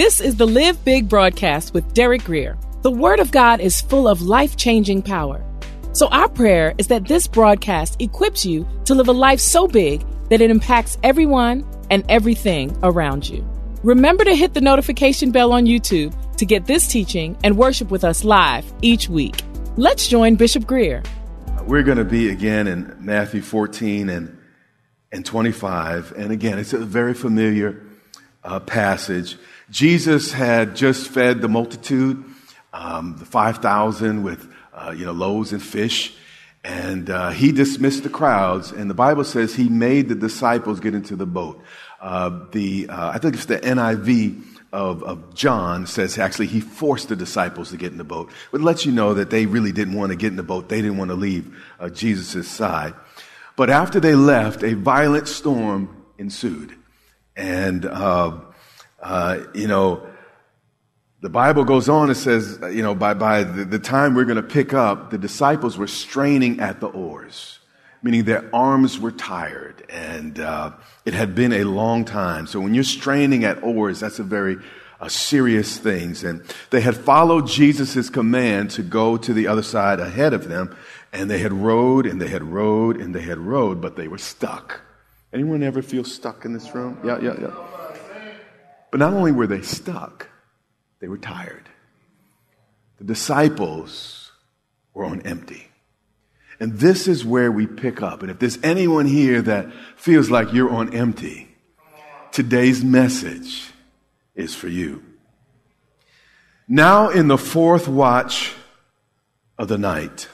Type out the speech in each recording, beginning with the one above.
This is the Live Big broadcast with Derek Grier. The Word of God is full of life changing power. So, our prayer is that this broadcast equips you to live a life so big that it impacts everyone and everything around you. Remember to hit the notification bell on YouTube to get this teaching and worship with us live each week. Let's join Bishop Grier. We're going to be again in Matthew 14 and, and 25. And again, it's a very familiar uh, passage. Jesus had just fed the multitude, um, the 5,000 with, uh, you know, loaves and fish. And uh, he dismissed the crowds. And the Bible says he made the disciples get into the boat. Uh, the, uh, I think it's the NIV of, of John says actually he forced the disciples to get in the boat. It lets you know that they really didn't want to get in the boat. They didn't want to leave uh, Jesus' side. But after they left, a violent storm ensued. And, uh, uh, you know, the Bible goes on and says, you know, by, by the, the time we're going to pick up, the disciples were straining at the oars, meaning their arms were tired and uh, it had been a long time. So when you're straining at oars, that's a very uh, serious thing. And they had followed Jesus' command to go to the other side ahead of them, and they had rowed and they had rowed and they had rowed, but they were stuck. Anyone ever feel stuck in this room? Yeah, yeah, yeah. But not only were they stuck, they were tired. The disciples were on empty. And this is where we pick up. And if there's anyone here that feels like you're on empty, today's message is for you. Now, in the fourth watch of the night,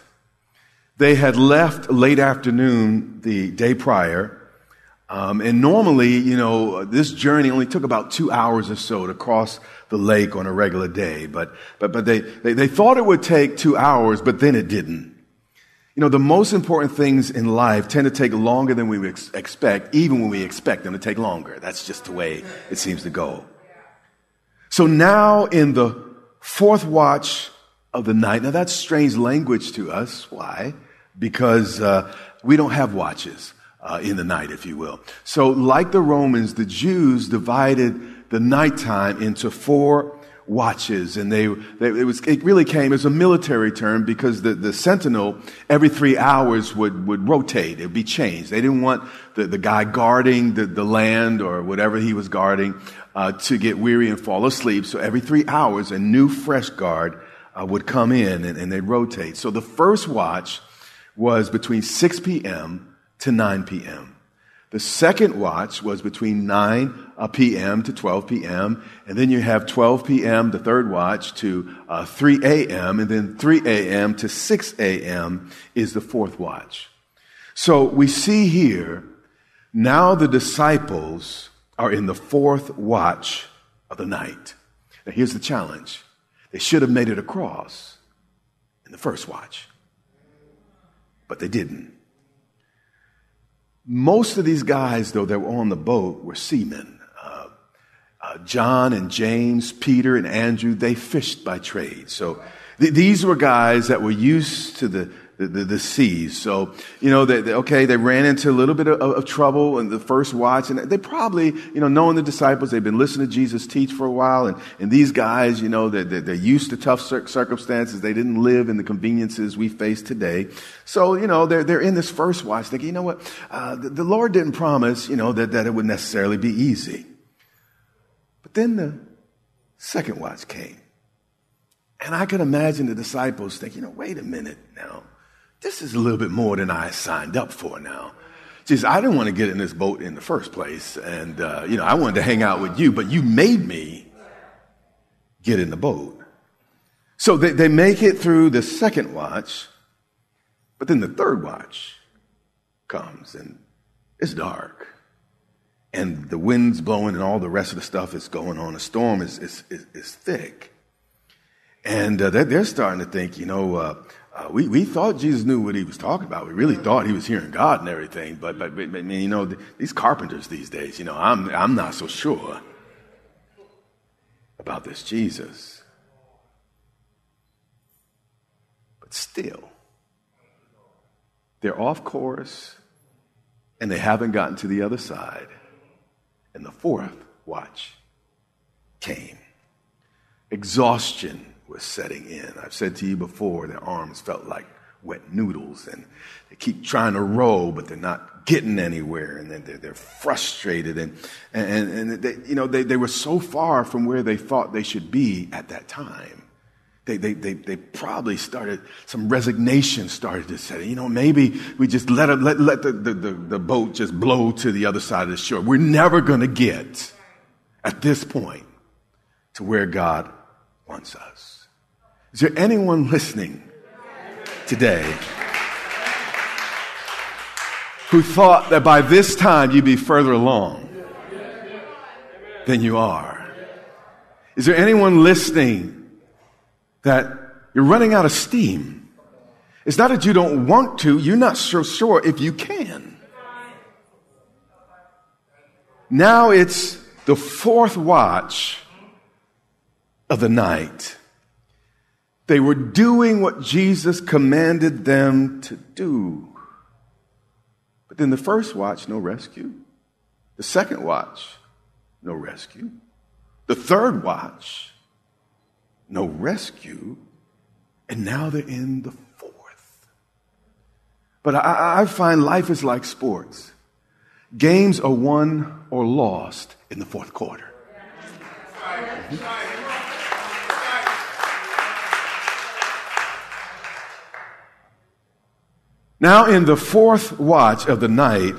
they had left late afternoon the day prior um, and normally, you know, this journey only took about two hours or so to cross the lake on a regular day. But, but, but they, they, they thought it would take two hours, but then it didn't. You know, the most important things in life tend to take longer than we ex- expect, even when we expect them to take longer. That's just the way it seems to go. So now in the fourth watch of the night, now that's strange language to us. Why? Because uh, we don't have watches uh, in the night, if you will. So, like the Romans, the Jews divided the nighttime into four watches, and they, they it was it really came as a military term because the, the sentinel every three hours would would rotate, it'd be changed. They didn't want the, the guy guarding the, the land or whatever he was guarding uh, to get weary and fall asleep. So every three hours, a new fresh guard uh, would come in and, and they'd rotate. So the first watch was between 6 p.m to 9 p.m. The second watch was between 9 uh, p.m. to 12 p.m. And then you have 12 p.m., the third watch, to uh, 3 a.m. And then 3 a.m. to 6 a.m. is the fourth watch. So we see here, now the disciples are in the fourth watch of the night. Now here's the challenge. They should have made it across in the first watch, but they didn't. Most of these guys, though, that were on the boat were seamen. Uh, uh, John and James, Peter and Andrew, they fished by trade. So th- these were guys that were used to the, the, the, the seas. So, you know, they, they, okay, they ran into a little bit of, of, trouble in the first watch. And they probably, you know, knowing the disciples, they've been listening to Jesus teach for a while. And, and these guys, you know, they're, they're used to tough circumstances. They didn't live in the conveniences we face today. So, you know, they're, they're in this first watch thinking, you know what, uh, the, the Lord didn't promise, you know, that, that it would necessarily be easy. But then the second watch came. And I can imagine the disciples thinking, you know, wait a minute now this is a little bit more than I signed up for now. Jesus, I didn't want to get in this boat in the first place. And, uh, you know, I wanted to hang out with you, but you made me get in the boat. So they, they make it through the second watch, but then the third watch comes and it's dark. And the wind's blowing and all the rest of the stuff is going on. The storm is, is, is, is thick. And uh, they're, they're, starting to think, you know, uh, uh, we, we thought Jesus knew what he was talking about. We really thought he was hearing God and everything. But, but, but, you know, these carpenters these days, you know, I'm, I'm not so sure about this Jesus. But still, they're off course and they haven't gotten to the other side. And the fourth watch came. Exhaustion was setting in. I've said to you before, their arms felt like wet noodles and they keep trying to row, but they're not getting anywhere and they're, they're frustrated and, and, and they, you know, they, they were so far from where they thought they should be at that time. They, they, they, they probably started, some resignation started to set in. You know, maybe we just let, let, let the, the, the, the boat just blow to the other side of the shore. We're never going to get at this point to where God wants us. Is there anyone listening today who thought that by this time you'd be further along than you are? Is there anyone listening that you're running out of steam? It's not that you don't want to, you're not so sure if you can. Now it's the fourth watch of the night. They were doing what Jesus commanded them to do. But then the first watch, no rescue. The second watch, no rescue. The third watch, no rescue. And now they're in the fourth. But I, I find life is like sports. Games are won or lost in the fourth quarter. Mm-hmm. Now, in the fourth watch of the night,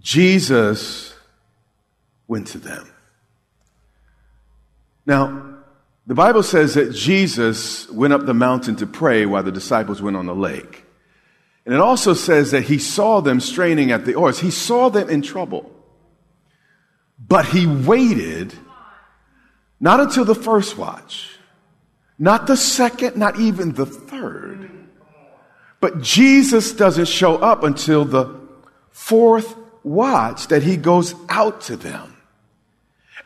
Jesus went to them. Now, the Bible says that Jesus went up the mountain to pray while the disciples went on the lake. And it also says that he saw them straining at the oars. He saw them in trouble. But he waited not until the first watch, not the second, not even the third but Jesus doesn't show up until the fourth watch that he goes out to them.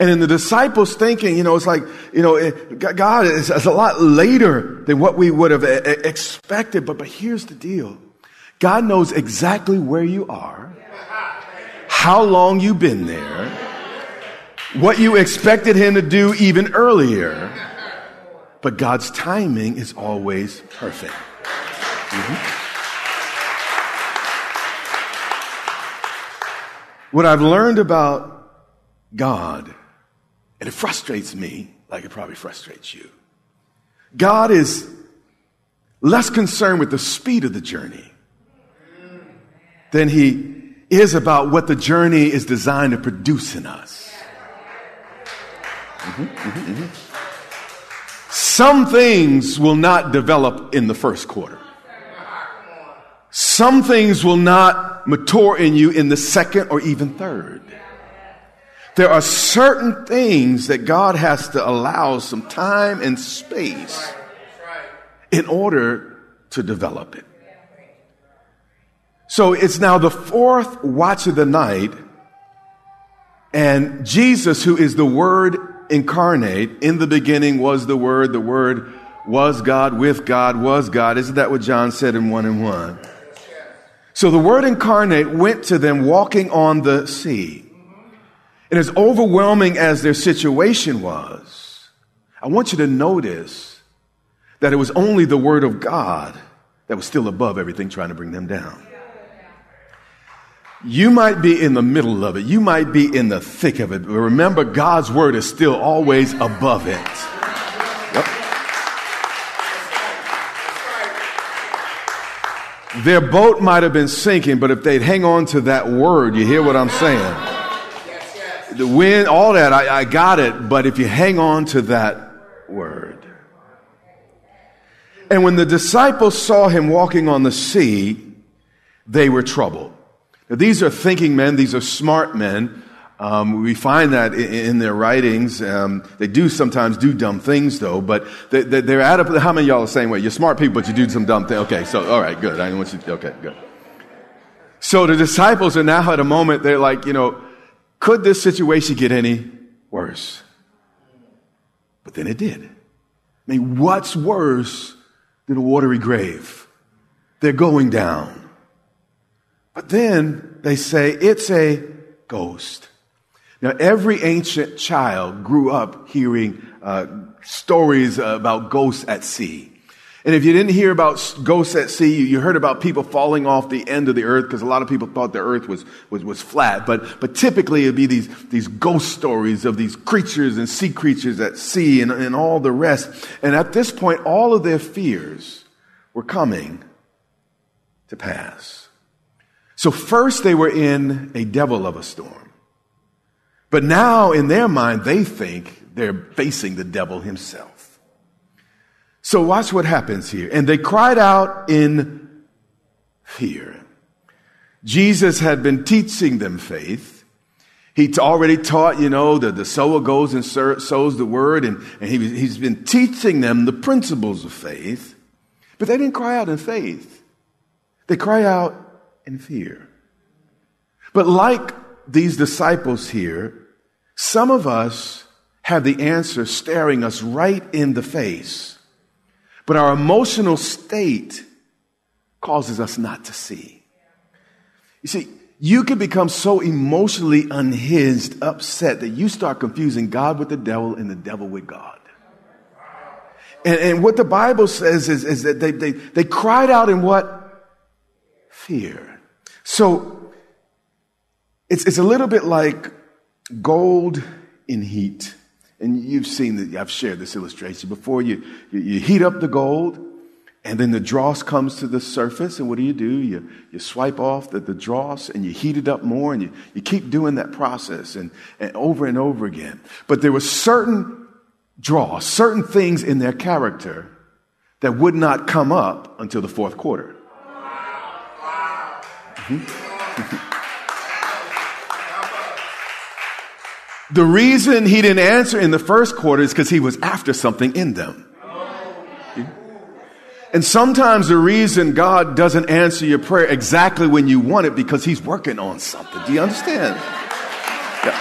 And in the disciples thinking, you know, it's like, you know, God is, is a lot later than what we would have expected. But, but here's the deal. God knows exactly where you are, how long you've been there, what you expected him to do even earlier. But God's timing is always perfect. Mm-hmm. What I've learned about God, and it frustrates me like it probably frustrates you. God is less concerned with the speed of the journey than he is about what the journey is designed to produce in us. Mm-hmm, mm-hmm, mm-hmm. Some things will not develop in the first quarter. Some things will not mature in you in the second or even third. There are certain things that God has to allow some time and space in order to develop it. So it's now the fourth watch of the night, and Jesus, who is the Word incarnate, in the beginning was the Word, the Word was God, with God, was God. Isn't that what John said in 1 and 1? So the Word incarnate went to them walking on the sea. And as overwhelming as their situation was, I want you to notice that it was only the Word of God that was still above everything trying to bring them down. You might be in the middle of it. You might be in the thick of it. But remember, God's Word is still always above it. Their boat might have been sinking, but if they'd hang on to that Word, you hear what I'm saying? the wind, all that, I, I got it. But if you hang on to that word. And when the disciples saw him walking on the sea, they were troubled. Now, these are thinking men, these are smart men. Um, we find that in, in their writings. Um, they do sometimes do dumb things, though, but they, are at how many of y'all are the same way? You're smart people, but you do some dumb things. Okay, so, all right, good. I want you, okay, good. So the disciples are now at a moment, they're like, you know, could this situation get any worse? But then it did. I mean, what's worse than a watery grave? They're going down. But then they say it's a ghost. Now, every ancient child grew up hearing uh, stories about ghosts at sea. And if you didn't hear about ghosts at sea, you heard about people falling off the end of the earth because a lot of people thought the earth was, was, was flat. But, but typically it'd be these, these ghost stories of these creatures and sea creatures at sea and, and all the rest. And at this point, all of their fears were coming to pass. So first they were in a devil of a storm. But now in their mind, they think they're facing the devil himself. So watch what happens here. And they cried out in fear. Jesus had been teaching them faith. He already taught, you know, that the sower goes and sows the word, and, and he, he's been teaching them the principles of faith. But they didn't cry out in faith. They cry out in fear. But like these disciples here, some of us have the answer staring us right in the face. But our emotional state causes us not to see. You see, you can become so emotionally unhinged, upset, that you start confusing God with the devil and the devil with God. And, and what the Bible says is, is that they, they, they cried out in what? Fear. So it's, it's a little bit like gold in heat. And you've seen that, I've shared this illustration before. You, you, you, heat up the gold, and then the dross comes to the surface, and what do you do? You, you swipe off the, the dross, and you heat it up more, and you, you keep doing that process and, and over and over again. But there were certain dross, certain things in their character that would not come up until the fourth quarter. Mm-hmm. The reason he didn't answer in the first quarter is because he was after something in them. And sometimes the reason God doesn't answer your prayer exactly when you want it because he's working on something. Do you understand? Yeah.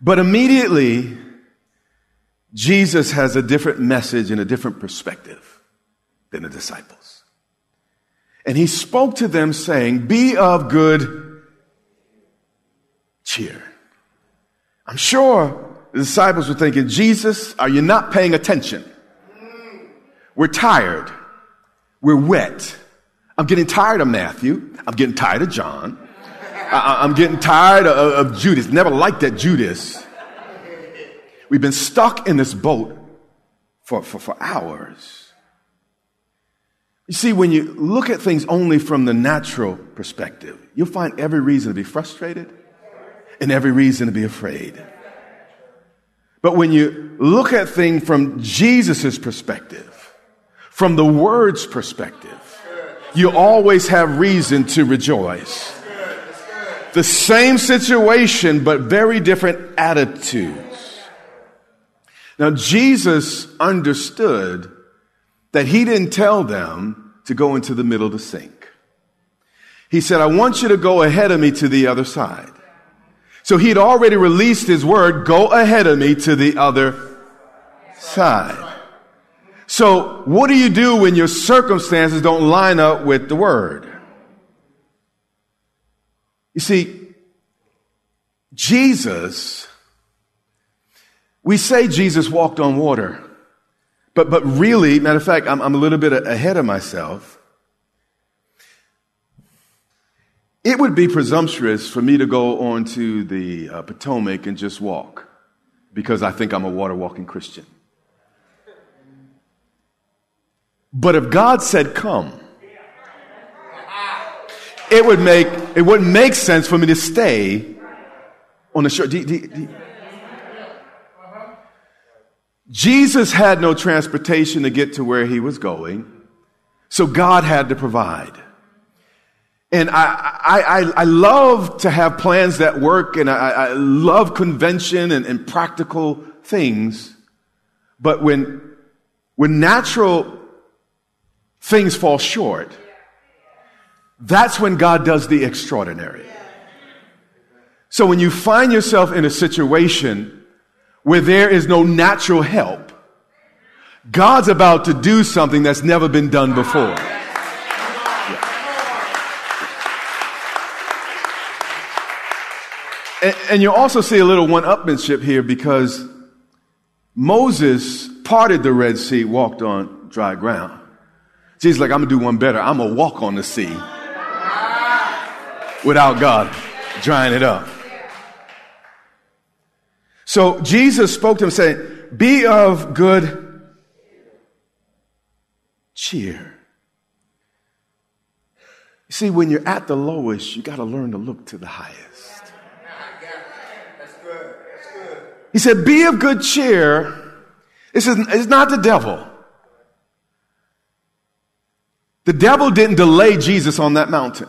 But immediately, Jesus has a different message and a different perspective than the disciples. And he spoke to them saying, be of good cheer. I'm sure the disciples were thinking, Jesus, are you not paying attention? We're tired. We're wet. I'm getting tired of Matthew. I'm getting tired of John. I, am getting tired of, of Judas. Never liked that Judas. We've been stuck in this boat for, for, for hours. You see, when you look at things only from the natural perspective, you'll find every reason to be frustrated and every reason to be afraid. But when you look at things from Jesus' perspective, from the word's perspective, you always have reason to rejoice. The same situation, but very different attitudes. Now, Jesus understood that he didn't tell them to go into the middle to sink. He said, I want you to go ahead of me to the other side. So he had already released his word, go ahead of me to the other side. So what do you do when your circumstances don't line up with the word? You see, Jesus, we say Jesus walked on water, but, but really, matter of fact, I'm, I'm a little bit ahead of myself. It would be presumptuous for me to go onto the uh, Potomac and just walk because I think I'm a water walking Christian. But if God said come, it would make it wouldn't make sense for me to stay on the shore. Do, do, do. Jesus had no transportation to get to where he was going, so God had to provide. And I, I, I, love to have plans that work, and I, I love convention and, and practical things. But when, when natural things fall short, that's when God does the extraordinary. So when you find yourself in a situation where there is no natural help, God's about to do something that's never been done before. And, you also see a little one upmanship here because Moses parted the Red Sea, walked on dry ground. Jesus like, I'm gonna do one better. I'm gonna walk on the sea without God drying it up. So Jesus spoke to him saying, be of good cheer. You see, when you're at the lowest, you got to learn to look to the highest. He said, Be of good cheer. This is it's not the devil. The devil didn't delay Jesus on that mountain.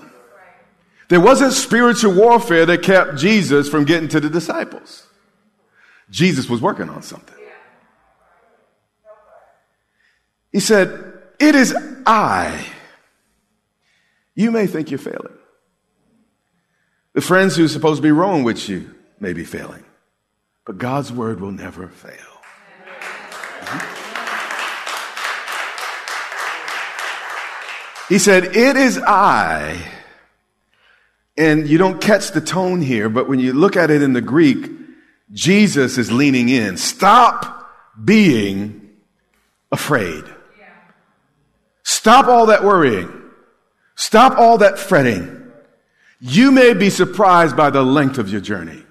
There wasn't spiritual warfare that kept Jesus from getting to the disciples. Jesus was working on something. He said, It is I. You may think you're failing. The friends who are supposed to be rowing with you may be failing. But God's word will never fail. Mm-hmm. He said, It is I. And you don't catch the tone here, but when you look at it in the Greek, Jesus is leaning in. Stop being afraid. Stop all that worrying. Stop all that fretting. You may be surprised by the length of your journey.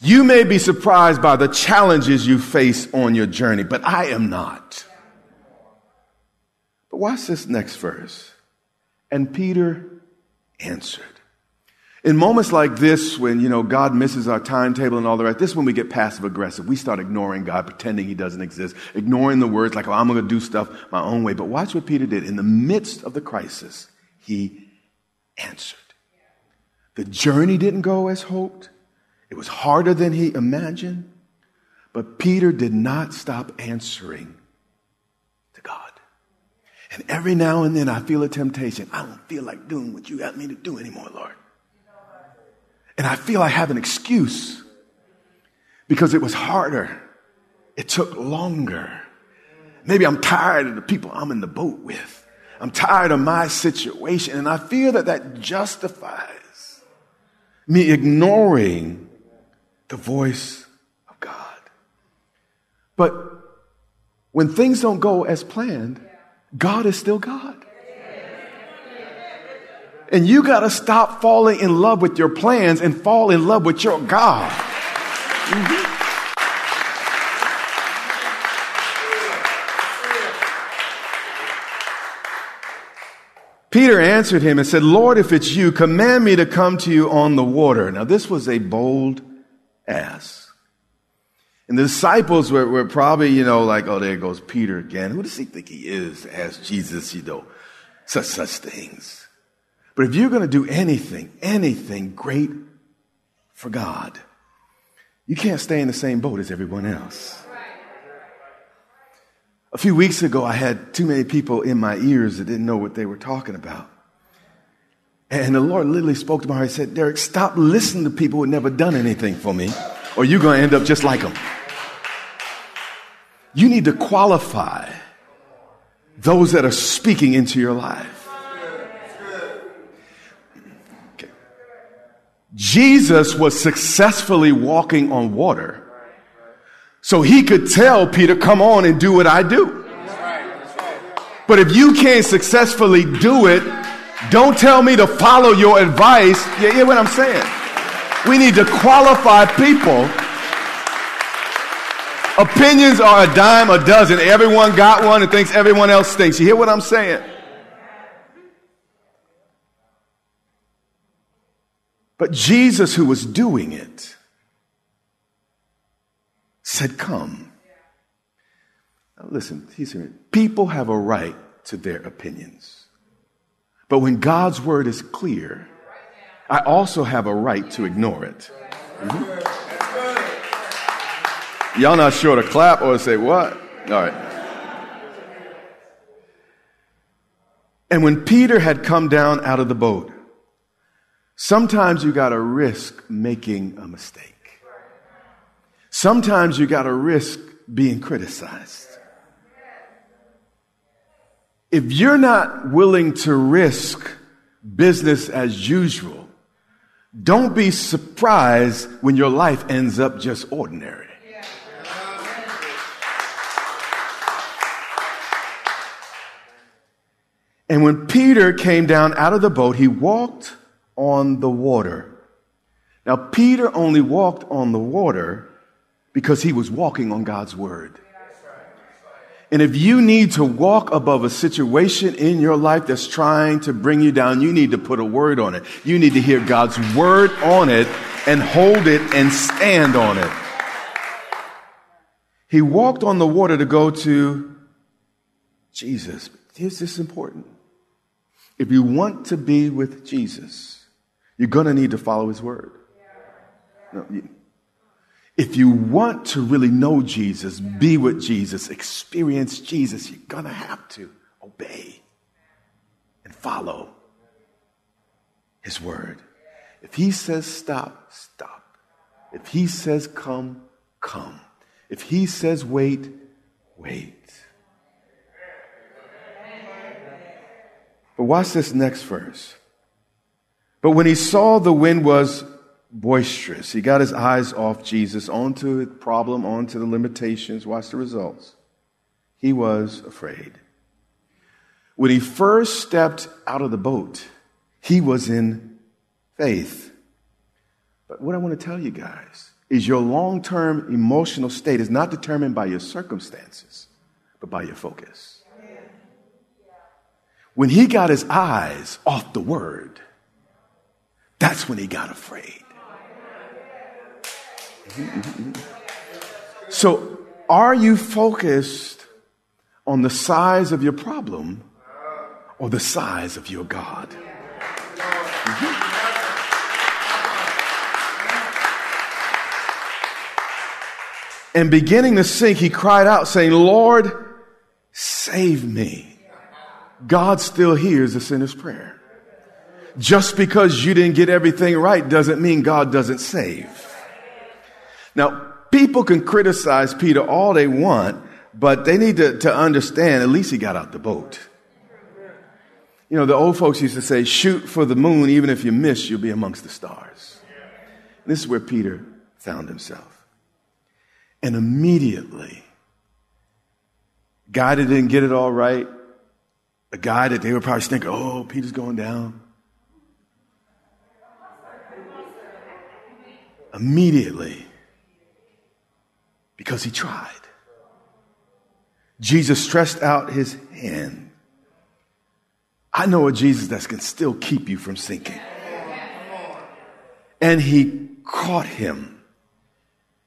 You may be surprised by the challenges you face on your journey, but I am not. But watch this next verse. And Peter answered. In moments like this, when, you know, God misses our timetable and all the rest, this is when we get passive aggressive. We start ignoring God, pretending he doesn't exist, ignoring the words like, oh, I'm going to do stuff my own way. But watch what Peter did. In the midst of the crisis, he answered. The journey didn't go as hoped. It was harder than he imagined, but Peter did not stop answering to God. And every now and then I feel a temptation. I don't feel like doing what you got me to do anymore, Lord. And I feel I have an excuse because it was harder. It took longer. Maybe I'm tired of the people I'm in the boat with. I'm tired of my situation. And I feel that that justifies me ignoring the voice of God. But when things don't go as planned, God is still God. And you got to stop falling in love with your plans and fall in love with your God. Mm-hmm. Peter answered him and said, Lord, if it's you, command me to come to you on the water. Now, this was a bold ass. And the disciples were, were probably, you know, like, oh, there goes Peter again. Who does he think he is to ask Jesus, you know, such, such things? But if you're going to do anything, anything great for God, you can't stay in the same boat as everyone else. A few weeks ago, I had too many people in my ears that didn't know what they were talking about. And the Lord literally spoke to my heart. He said, Derek, stop listening to people who have never done anything for me, or you're going to end up just like them. You need to qualify those that are speaking into your life. Jesus was successfully walking on water. So he could tell Peter, come on and do what I do. But if you can't successfully do it, don't tell me to follow your advice. You hear what I'm saying? We need to qualify people. Opinions are a dime a dozen. Everyone got one and thinks everyone else thinks. You hear what I'm saying? But Jesus, who was doing it, said, Come. Now listen, he's. People have a right to their opinions. But when God's word is clear, I also have a right to ignore it. Mm-hmm. Y'all not sure to clap or say what? All right. And when Peter had come down out of the boat, sometimes you got to risk making a mistake. Sometimes you got to risk being criticized. If you're not willing to risk business as usual, don't be surprised when your life ends up just ordinary. And when Peter came down out of the boat, he walked on the water. Now, Peter only walked on the water because he was walking on God's word. And if you need to walk above a situation in your life that's trying to bring you down, you need to put a word on it. You need to hear God's word on it and hold it and stand on it. He walked on the water to go to Jesus. Here's this important. If you want to be with Jesus, you're going to need to follow his word. No, you, if you want to really know Jesus, be with Jesus, experience Jesus, you're going to have to obey and follow his word. If he says stop, stop. If he says come, come. If he says wait, wait. But watch this next verse. But when he saw the wind was boisterous. He got his eyes off Jesus, onto the problem, onto the limitations. Watch the results. He was afraid. When he first stepped out of the boat, he was in faith. But what I want to tell you guys is your long term emotional state is not determined by your circumstances, but by your focus. When he got his eyes off the word, that's when he got afraid. So, are you focused on the size of your problem or the size of your God? Mm-hmm. And beginning to sink, he cried out, saying, Lord, save me. God still hears the sinner's prayer. Just because you didn't get everything right doesn't mean God doesn't save. Now, people can criticize Peter all they want, but they need to, to understand at least he got out the boat. You know, the old folks used to say, shoot for the moon, even if you miss, you'll be amongst the stars. And this is where Peter found himself. And immediately, guy that didn't get it all right, a guy that they were probably thinking, oh, Peter's going down. Immediately, because he tried. Jesus stretched out his hand. I know a Jesus that can still keep you from sinking. And he caught him.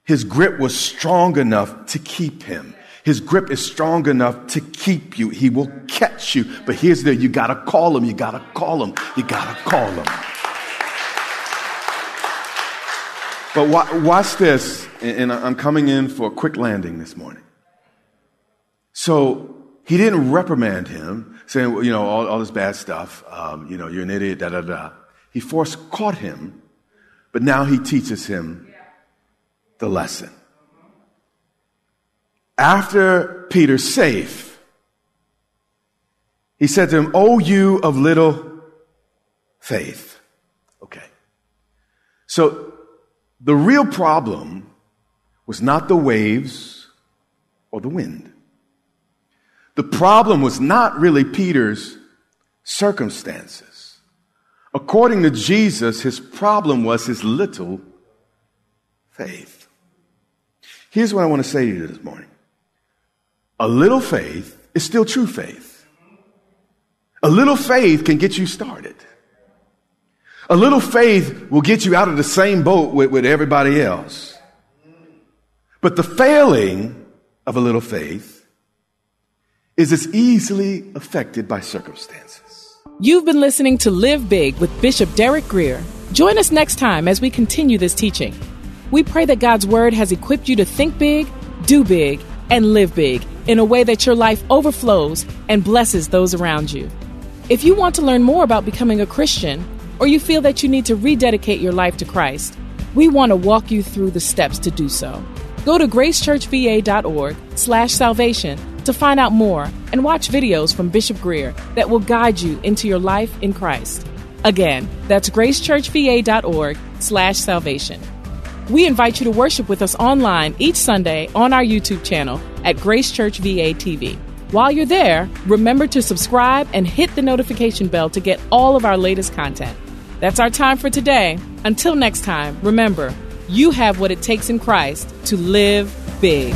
His grip was strong enough to keep him. His grip is strong enough to keep you. He will catch you. But here's the, you gotta call him. You gotta call him. You gotta call him. But watch this, and I'm coming in for a quick landing this morning. So he didn't reprimand him, saying, you know, all, all this bad stuff. Um, you know, you're an idiot, da da da. He force caught him, but now he teaches him the lesson. After Peter's safe, he said to him, Oh, you of little faith. Okay. So the real problem was not the waves or the wind. The problem was not really Peter's circumstances. According to Jesus, his problem was his little faith. Here's what I want to say to you this morning. A little faith is still true faith. A little faith can get you started. A little faith will get you out of the same boat with, with everybody else. But the failing of a little faith is as easily affected by circumstances. You've been listening to Live Big with Bishop Derek Grier. Join us next time as we continue this teaching. We pray that God's Word has equipped you to think big, do big, and live big in a way that your life overflows and blesses those around you. If you want to learn more about becoming a Christian, or you feel that you need to rededicate your life to Christ, we want to walk you through the steps to do so. Go to gracechurchva.org slash salvation to find out more and watch videos from Bishop Grier that will guide you into your life in Christ. Again, that's gracechurchva.org slash salvation. We invite you to worship with us online each Sunday on our YouTube channel at Grace Church VA TV. While you're there, remember to subscribe and hit the notification bell to get all of our latest content. That's our time for today. Until next time, remember, you have what it takes in Christ to live big.